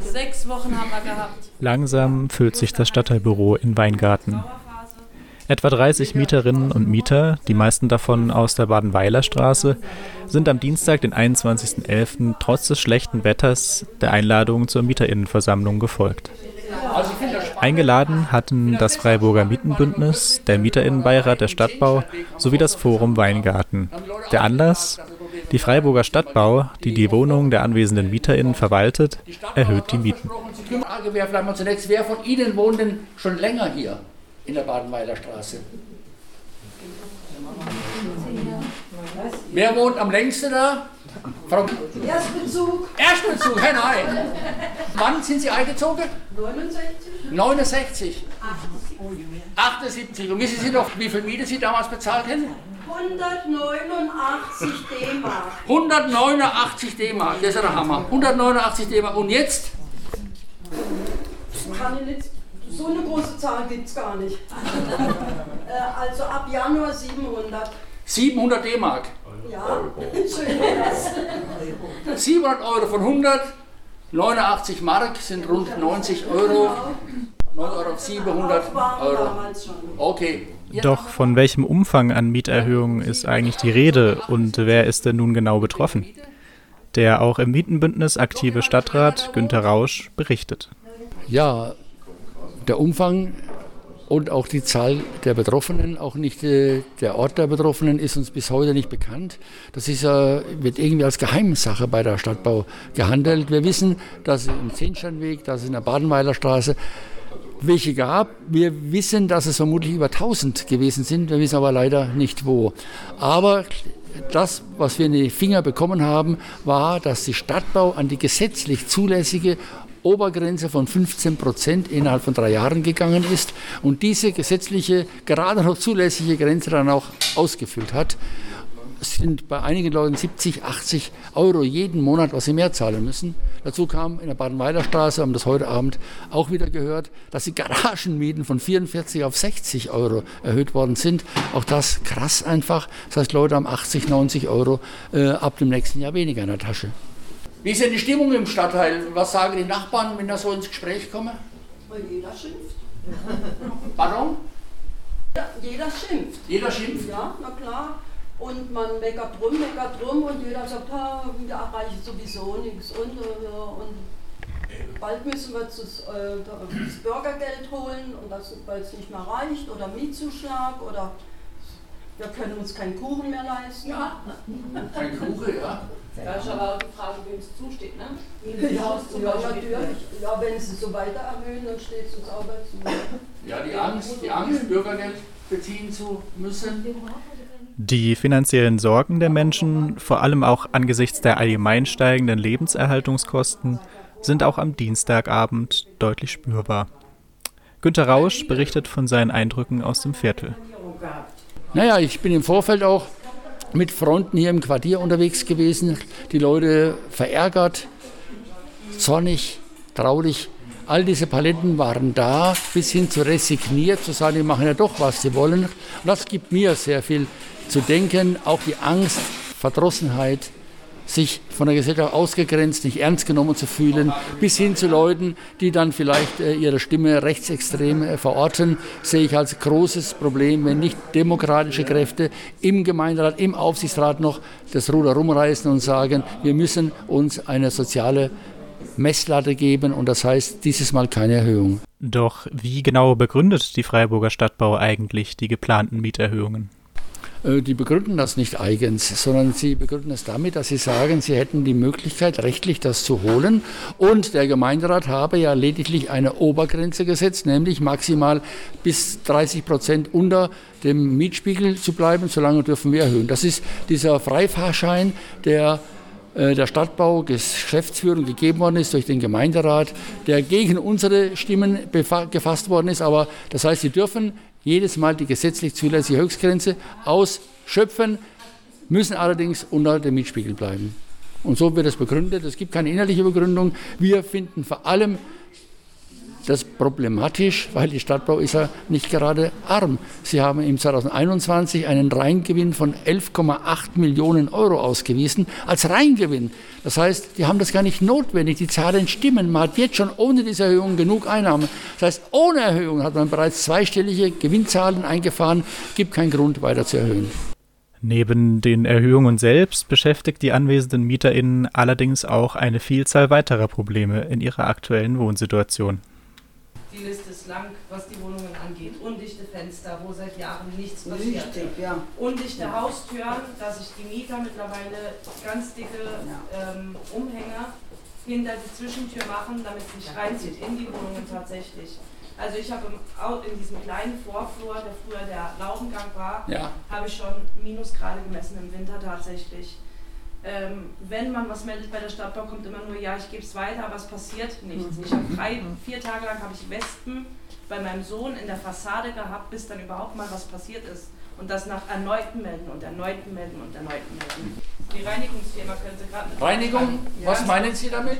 Sechs Wochen haben wir gehabt. Langsam füllt sich das Stadtteilbüro in Weingarten. Etwa 30 Mieterinnen und Mieter, die meisten davon aus der Badenweiler Straße, sind am Dienstag, den 21.11., trotz des schlechten Wetters der Einladung zur Mieterinnenversammlung gefolgt. Eingeladen hatten das Freiburger Mietenbündnis, der Mieterinnenbeirat der Stadtbau sowie das Forum Weingarten. Der Anlass? Die Freiburger Stadtbau, die die Wohnungen der anwesenden MieterInnen verwaltet, erhöht die Mieten. Wer von Ihnen wohnt denn schon länger hier in der Badenweiler Straße? Wer wohnt am längsten da? Frau Erstbezug. Erstbezug, hey, nein. Wann sind Sie eingezogen? 69. 69. 78. Und wissen Sie noch, wie viel Miete Sie damals bezahlt hätten? 189 D-Mark. 189 D-Mark, das ist ja der Hammer. 189 D-Mark. Und jetzt? Kann ich nicht, so eine große Zahl gibt es gar nicht. Äh, also ab Januar 700. 700 D-Mark. Ja, schön wär's. 700 Euro von 100, 89 Mark sind rund 90 Euro. 9 Euro auf 700 Euro. Okay. Doch von welchem Umfang an Mieterhöhungen ist eigentlich die Rede und wer ist denn nun genau betroffen? Der auch im Mietenbündnis aktive Stadtrat Günter Rausch berichtet. Ja, der Umfang und auch die Zahl der Betroffenen, auch nicht äh, der Ort der Betroffenen, ist uns bis heute nicht bekannt. Das ist, äh, wird irgendwie als Geheimsache bei der Stadtbau gehandelt. Wir wissen, dass es im Zehnsteinweg, dass es in der Badenweiler Straße welche gab. Wir wissen, dass es vermutlich über 1000 gewesen sind. Wir wissen aber leider nicht wo. Aber das, was wir in die Finger bekommen haben, war, dass die Stadtbau an die gesetzlich zulässige Obergrenze von 15 Prozent innerhalb von drei Jahren gegangen ist und diese gesetzliche, gerade noch zulässige Grenze dann auch ausgefüllt hat. Es sind bei einigen Leuten 70, 80 Euro jeden Monat, was sie mehr zahlen müssen. Dazu kam in der Badenweiler Straße, haben das heute Abend auch wieder gehört, dass die Garagenmieten von 44 auf 60 Euro erhöht worden sind. Auch das krass einfach. Das heißt, Leute haben 80, 90 Euro äh, ab dem nächsten Jahr weniger in der Tasche. Wie ist denn die Stimmung im Stadtteil? Was sagen die Nachbarn, wenn da so ins Gespräch kommen? Weil jeder schimpft. Pardon? Ja, jeder schimpft. Jeder schimpft. Ja, na klar. Und man meckert drum, meckert drum und jeder sagt, ha, wir erreichen sowieso nichts. Und, äh, und bald müssen wir das, äh, das Bürgergeld holen, und das, weil es nicht mehr reicht, oder Mietzuschlag, oder wir können uns keinen Kuchen mehr leisten. Ja, Kein Kuchen, ja. Da ist aber auch die Frage, wem es zusteht, ne? ja, zum ja natürlich. Ja, wenn sie so weiter erhöhen, dann steht es uns auch dazu. Ja, die Angst, die Angst, Bürgergeld beziehen zu müssen. Die finanziellen Sorgen der Menschen, vor allem auch angesichts der allgemein steigenden Lebenserhaltungskosten, sind auch am Dienstagabend deutlich spürbar. Günter Rausch berichtet von seinen Eindrücken aus dem Viertel. Naja, ich bin im Vorfeld auch mit Fronten hier im Quartier unterwegs gewesen. Die Leute verärgert, zornig, traurig. All diese Paletten waren da, bis hin zu resigniert, zu sagen, die machen ja doch, was sie wollen. Und das gibt mir sehr viel zu denken. Auch die Angst, Verdrossenheit, sich von der Gesellschaft ausgegrenzt, nicht ernst genommen zu fühlen, bis hin zu Leuten, die dann vielleicht äh, ihre Stimme rechtsextrem äh, verorten, sehe ich als großes Problem, wenn nicht demokratische Kräfte im Gemeinderat, im Aufsichtsrat noch das Ruder rumreißen und sagen, wir müssen uns eine soziale Messlatte geben und das heißt dieses Mal keine Erhöhung. Doch wie genau begründet die Freiburger Stadtbau eigentlich die geplanten Mieterhöhungen? Äh, Die begründen das nicht eigens, sondern sie begründen es damit, dass sie sagen, sie hätten die Möglichkeit, rechtlich das zu holen. Und der Gemeinderat habe ja lediglich eine Obergrenze gesetzt, nämlich maximal bis 30 Prozent unter dem Mietspiegel zu bleiben. Solange dürfen wir erhöhen. Das ist dieser Freifahrschein, der der Stadtbau Geschäftsführung gegeben worden ist durch den Gemeinderat, der gegen unsere Stimmen gefasst worden ist. Aber das heißt, sie dürfen jedes Mal die gesetzlich zulässige Höchstgrenze ausschöpfen, müssen allerdings unter dem Mietspiegel bleiben. Und so wird es begründet. Es gibt keine innerliche Begründung. Wir finden vor allem das problematisch, weil die Stadtbau ist ja nicht gerade arm. Sie haben im 2021 einen Reingewinn von 11,8 Millionen Euro ausgewiesen, als Reingewinn. Das heißt, die haben das gar nicht notwendig, die Zahlen stimmen. Man hat jetzt schon ohne diese Erhöhung genug Einnahmen. Das heißt, ohne Erhöhung hat man bereits zweistellige Gewinnzahlen eingefahren, gibt keinen Grund weiter zu erhöhen. Neben den Erhöhungen selbst beschäftigt die anwesenden MieterInnen allerdings auch eine Vielzahl weiterer Probleme in ihrer aktuellen Wohnsituation. Die Liste ist lang, was die Wohnungen angeht. Undichte Fenster, wo seit Jahren nichts passiert. Richtig, ja. Undichte Haustüren, dass sich die Mieter mittlerweile ganz dicke ähm, Umhänger hinter die Zwischentür machen, damit es nicht reinzieht in die Wohnungen tatsächlich. Also ich habe in diesem kleinen Vorflur, der früher der Laubengang war, Ja. habe ich schon Minusgrade gemessen im Winter tatsächlich. Ähm, wenn man was meldet bei der Stadtbau, kommt immer nur, ja, ich gebe es weiter, aber es passiert nichts. Ich habe drei, vier Tage lang habe ich Wespen bei meinem Sohn in der Fassade gehabt, bis dann überhaupt mal was passiert ist. Und das nach erneuten Melden und erneuten Melden und erneuten Melden. Die Reinigungsfirma können Sie gerade mit Reinigung, Ja. was meinen Sie damit?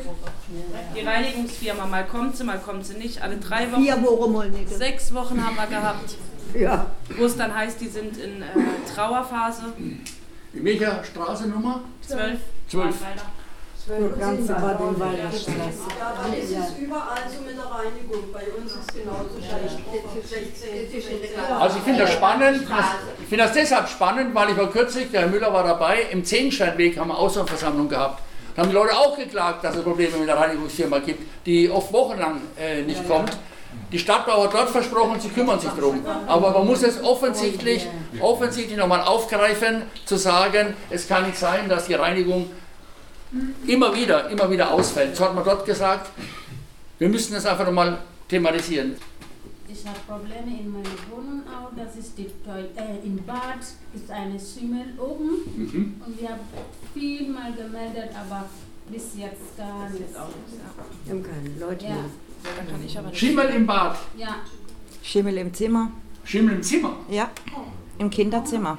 Die Reinigungsfirma, mal kommt sie, mal kommt sie nicht. Alle drei Wochen, Vier Wochen mal nicht. sechs Wochen haben wir gehabt, Ja. wo es dann heißt, die sind in äh, Trauerphase. In welcher Straßennummer? Zwölf. Zwölf. Leider. Ganz Baden-Weiler Straße. Ja, dann ist es überall so mit der Reinigung. Bei uns ist es genauso schlecht. 16, Also ich finde das spannend. Ich finde das deshalb spannend, weil ich war kürzlich, der Herr Müller war dabei, im Zehnsteinweg haben wir Auswahlversammlung gehabt. Da haben die Leute auch geklagt, dass es Probleme mit der Reinigungsfirma gibt, die oft wochenlang äh, nicht kommt. Die Stadtbau hat dort versprochen, sie kümmern sich drum. Aber man muss es offensichtlich, offensichtlich nochmal aufgreifen, zu sagen, es kann nicht sein, dass die Reinigung immer wieder, immer wieder ausfällt. So hat man dort gesagt, wir müssen das einfach nochmal thematisieren. Ich habe Probleme in meiner Wohnung auch. Das ist die Toil äh, im Bad ist eine Schimmel oben und wir haben viel mal gemeldet, aber bis jetzt gar nichts. Wir haben keine Leute Ja, mehr. Schimmel im Bad, ja. Schimmel im Zimmer. Schimmel im Zimmer. Ja, im Kinderzimmer.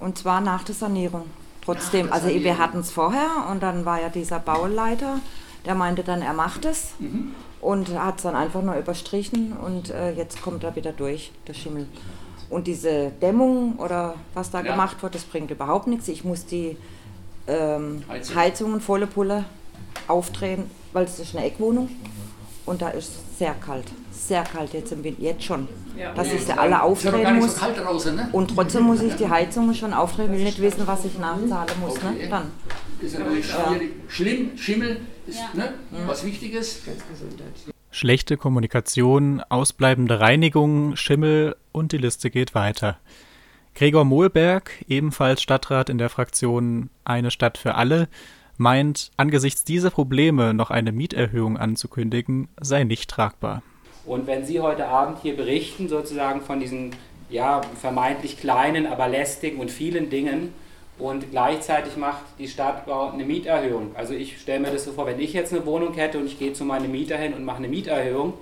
Und zwar nach der Sanierung. Trotzdem, also wir hatten es vorher und dann war ja dieser Bauleiter, der meinte dann, er macht es und hat es dann einfach nur überstrichen und äh, jetzt kommt er wieder durch, der Schimmel. Und diese Dämmung oder was da Ja. gemacht wird, das bringt überhaupt nichts. Ich muss die ähm, Heizung. Heizungen volle Pulle aufdrehen, weil es ist eine Eckwohnung und da ist sehr kalt. Sehr kalt jetzt im Winter, jetzt schon. Dass ich sie alle ja nicht muss. so kalt draußen, ne? Und trotzdem muss ich die Heizung schon aufdrehen, will nicht wissen, was ich nachzahlen muss. Ne? Okay. Dann. Ist ja natürlich schwierig. Schlimm, Schimmel ist Ja. ne, was Wichtiges. Schlechte Kommunikation, ausbleibende Reinigung, Schimmel und die Liste geht weiter. Gregor Mohlberg, ebenfalls Stadtrat in der Fraktion Eine Stadt für alle, meint, angesichts dieser Probleme noch eine Mieterhöhung anzukündigen, sei nicht tragbar. Und wenn Sie heute Abend hier berichten, sozusagen von diesen ja, vermeintlich kleinen, aber lästigen und vielen Dingen, und gleichzeitig macht die Stadtbau eine Mieterhöhung. Also ich stelle mir das so vor, wenn ich jetzt eine Wohnung hätte und ich gehe zu meinem Mieter hin und mache eine Mieterhöhung,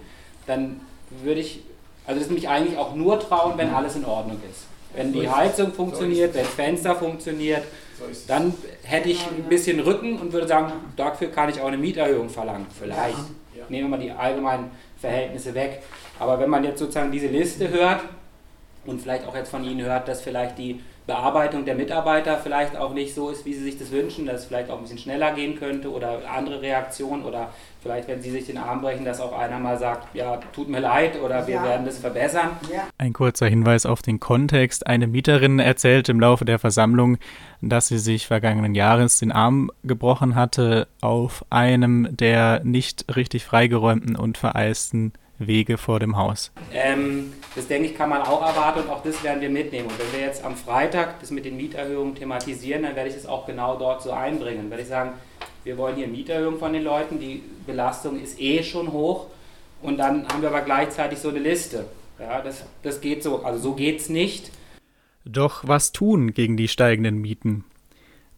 dann würde ich, also das mich eigentlich auch nur trauen, wenn alles in Ordnung ist. Wenn die Heizung funktioniert, wenn das Fenster funktioniert, dann hätte ich ein bisschen Rücken und würde sagen, dafür kann ich auch eine Mieterhöhung verlangen. Vielleicht. Nehmen wir mal die allgemeinen Verhältnisse weg. Aber wenn man jetzt sozusagen diese Liste hört und vielleicht auch jetzt von Ihnen hört, dass vielleicht die Bearbeitung der Mitarbeiter vielleicht auch nicht so ist, wie Sie sich das wünschen, dass es vielleicht auch ein bisschen schneller gehen könnte oder andere Reaktionen oder vielleicht, wenn Sie sich den Arm brechen, dass auch einer mal sagt, ja, tut mir leid oder wir werden das verbessern. Ein kurzer Hinweis auf den Kontext. Eine Mieterin erzählt im Laufe der Versammlung, dass sie sich vergangenen Jahres den Arm gebrochen hatte auf einem der nicht richtig freigeräumten und vereisten Wege vor dem Haus. Ähm, das denke ich, kann man auch erwarten und auch das werden wir mitnehmen. Und wenn wir jetzt am Freitag das mit den Mieterhöhungen thematisieren, dann werde ich das auch genau dort so einbringen. Dann werde ich sagen, wir wollen hier Mieterhöhungen von den Leuten, die Belastung ist eh schon hoch und dann haben wir aber gleichzeitig so eine Liste. Ja, das, das geht so, also so geht es nicht. Doch was tun gegen die steigenden Mieten?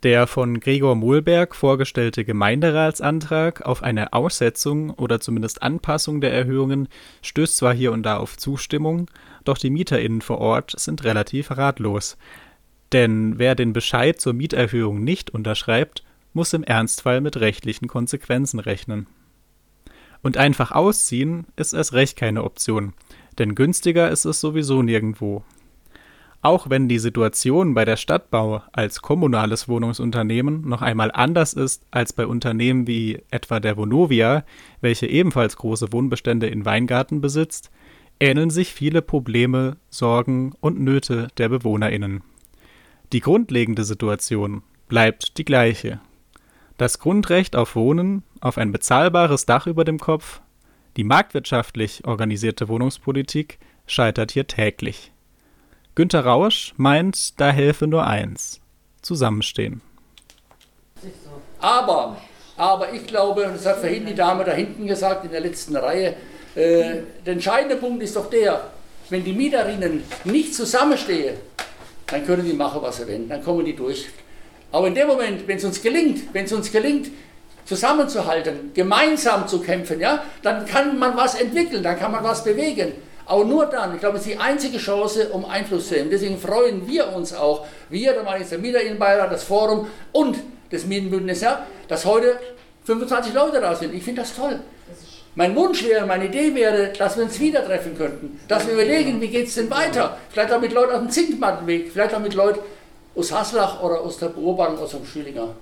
Der von Gregor Mohlberg vorgestellte Gemeinderatsantrag auf eine Aussetzung oder zumindest Anpassung der Erhöhungen stößt zwar hier und da auf Zustimmung, doch die MieterInnen vor Ort sind relativ ratlos. Denn wer den Bescheid zur Mieterhöhung nicht unterschreibt, muss im Ernstfall mit rechtlichen Konsequenzen rechnen. Und einfach ausziehen ist erst recht keine Option, denn günstiger ist es sowieso nirgendwo. Auch wenn die Situation bei der Stadtbau als kommunales Wohnungsunternehmen noch einmal anders ist als bei Unternehmen wie etwa der Vonovia, welche ebenfalls große Wohnbestände in Weingarten besitzt, ähneln sich viele Probleme, Sorgen und Nöte der Bewohnerinnen. Die grundlegende Situation bleibt die gleiche. Das Grundrecht auf Wohnen, auf ein bezahlbares Dach über dem Kopf, die marktwirtschaftlich organisierte Wohnungspolitik scheitert hier täglich. Günter Rausch meint, da helfe nur eins: Zusammenstehen. Aber, aber ich glaube, das hat vorhin die Dame da hinten gesagt, in der letzten Reihe, äh, der entscheidende Punkt ist doch der, wenn die Mieterinnen nicht zusammenstehen, dann können die machen, was sie wollen, dann kommen die durch. Aber in dem Moment, wenn es uns gelingt, wenn es uns gelingt, zusammenzuhalten, gemeinsam zu kämpfen, ja, dann kann man was entwickeln, dann kann man was bewegen. Aber nur dann, ich glaube, es ist die einzige Chance, um Einfluss zu nehmen. Deswegen freuen wir uns auch, wir, da meine ich der Mieterinnenbeirat, das Forum und das Mietenbündnis, ja, dass heute 25 Leute da sind. Ich finde das toll. Mein Wunsch wäre, meine Idee wäre, dass wir uns wieder treffen könnten. Dass wir überlegen, wie geht es denn weiter? Vielleicht auch mit Leuten aus dem Zinkmattenweg, vielleicht auch mit Leuten aus Haslach oder aus der Beobachtung aus dem Schülinger.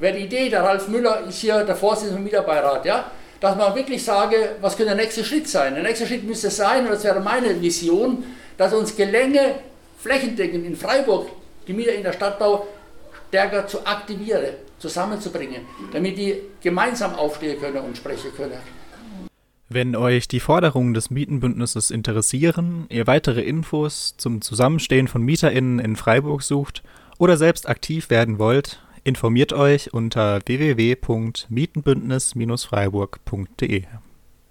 Wäre die Idee, der Ralf Müller ist hier der Vorsitzende vom Mieterbeirat, ja? Dass man wirklich sage, was könnte der nächste Schritt sein? Der nächste Schritt müsste sein, und das wäre meine Vision, dass uns gelänge, flächendeckend in Freiburg die Mieter in der Stadtbau stärker zu aktivieren, zusammenzubringen, damit die gemeinsam aufstehen können und sprechen können. Wenn euch die Forderungen des Mietenbündnisses interessieren, ihr weitere Infos zum Zusammenstehen von MieterInnen in Freiburg sucht oder selbst aktiv werden wollt, informiert euch unter www.mietenbündnis-freiburg.de.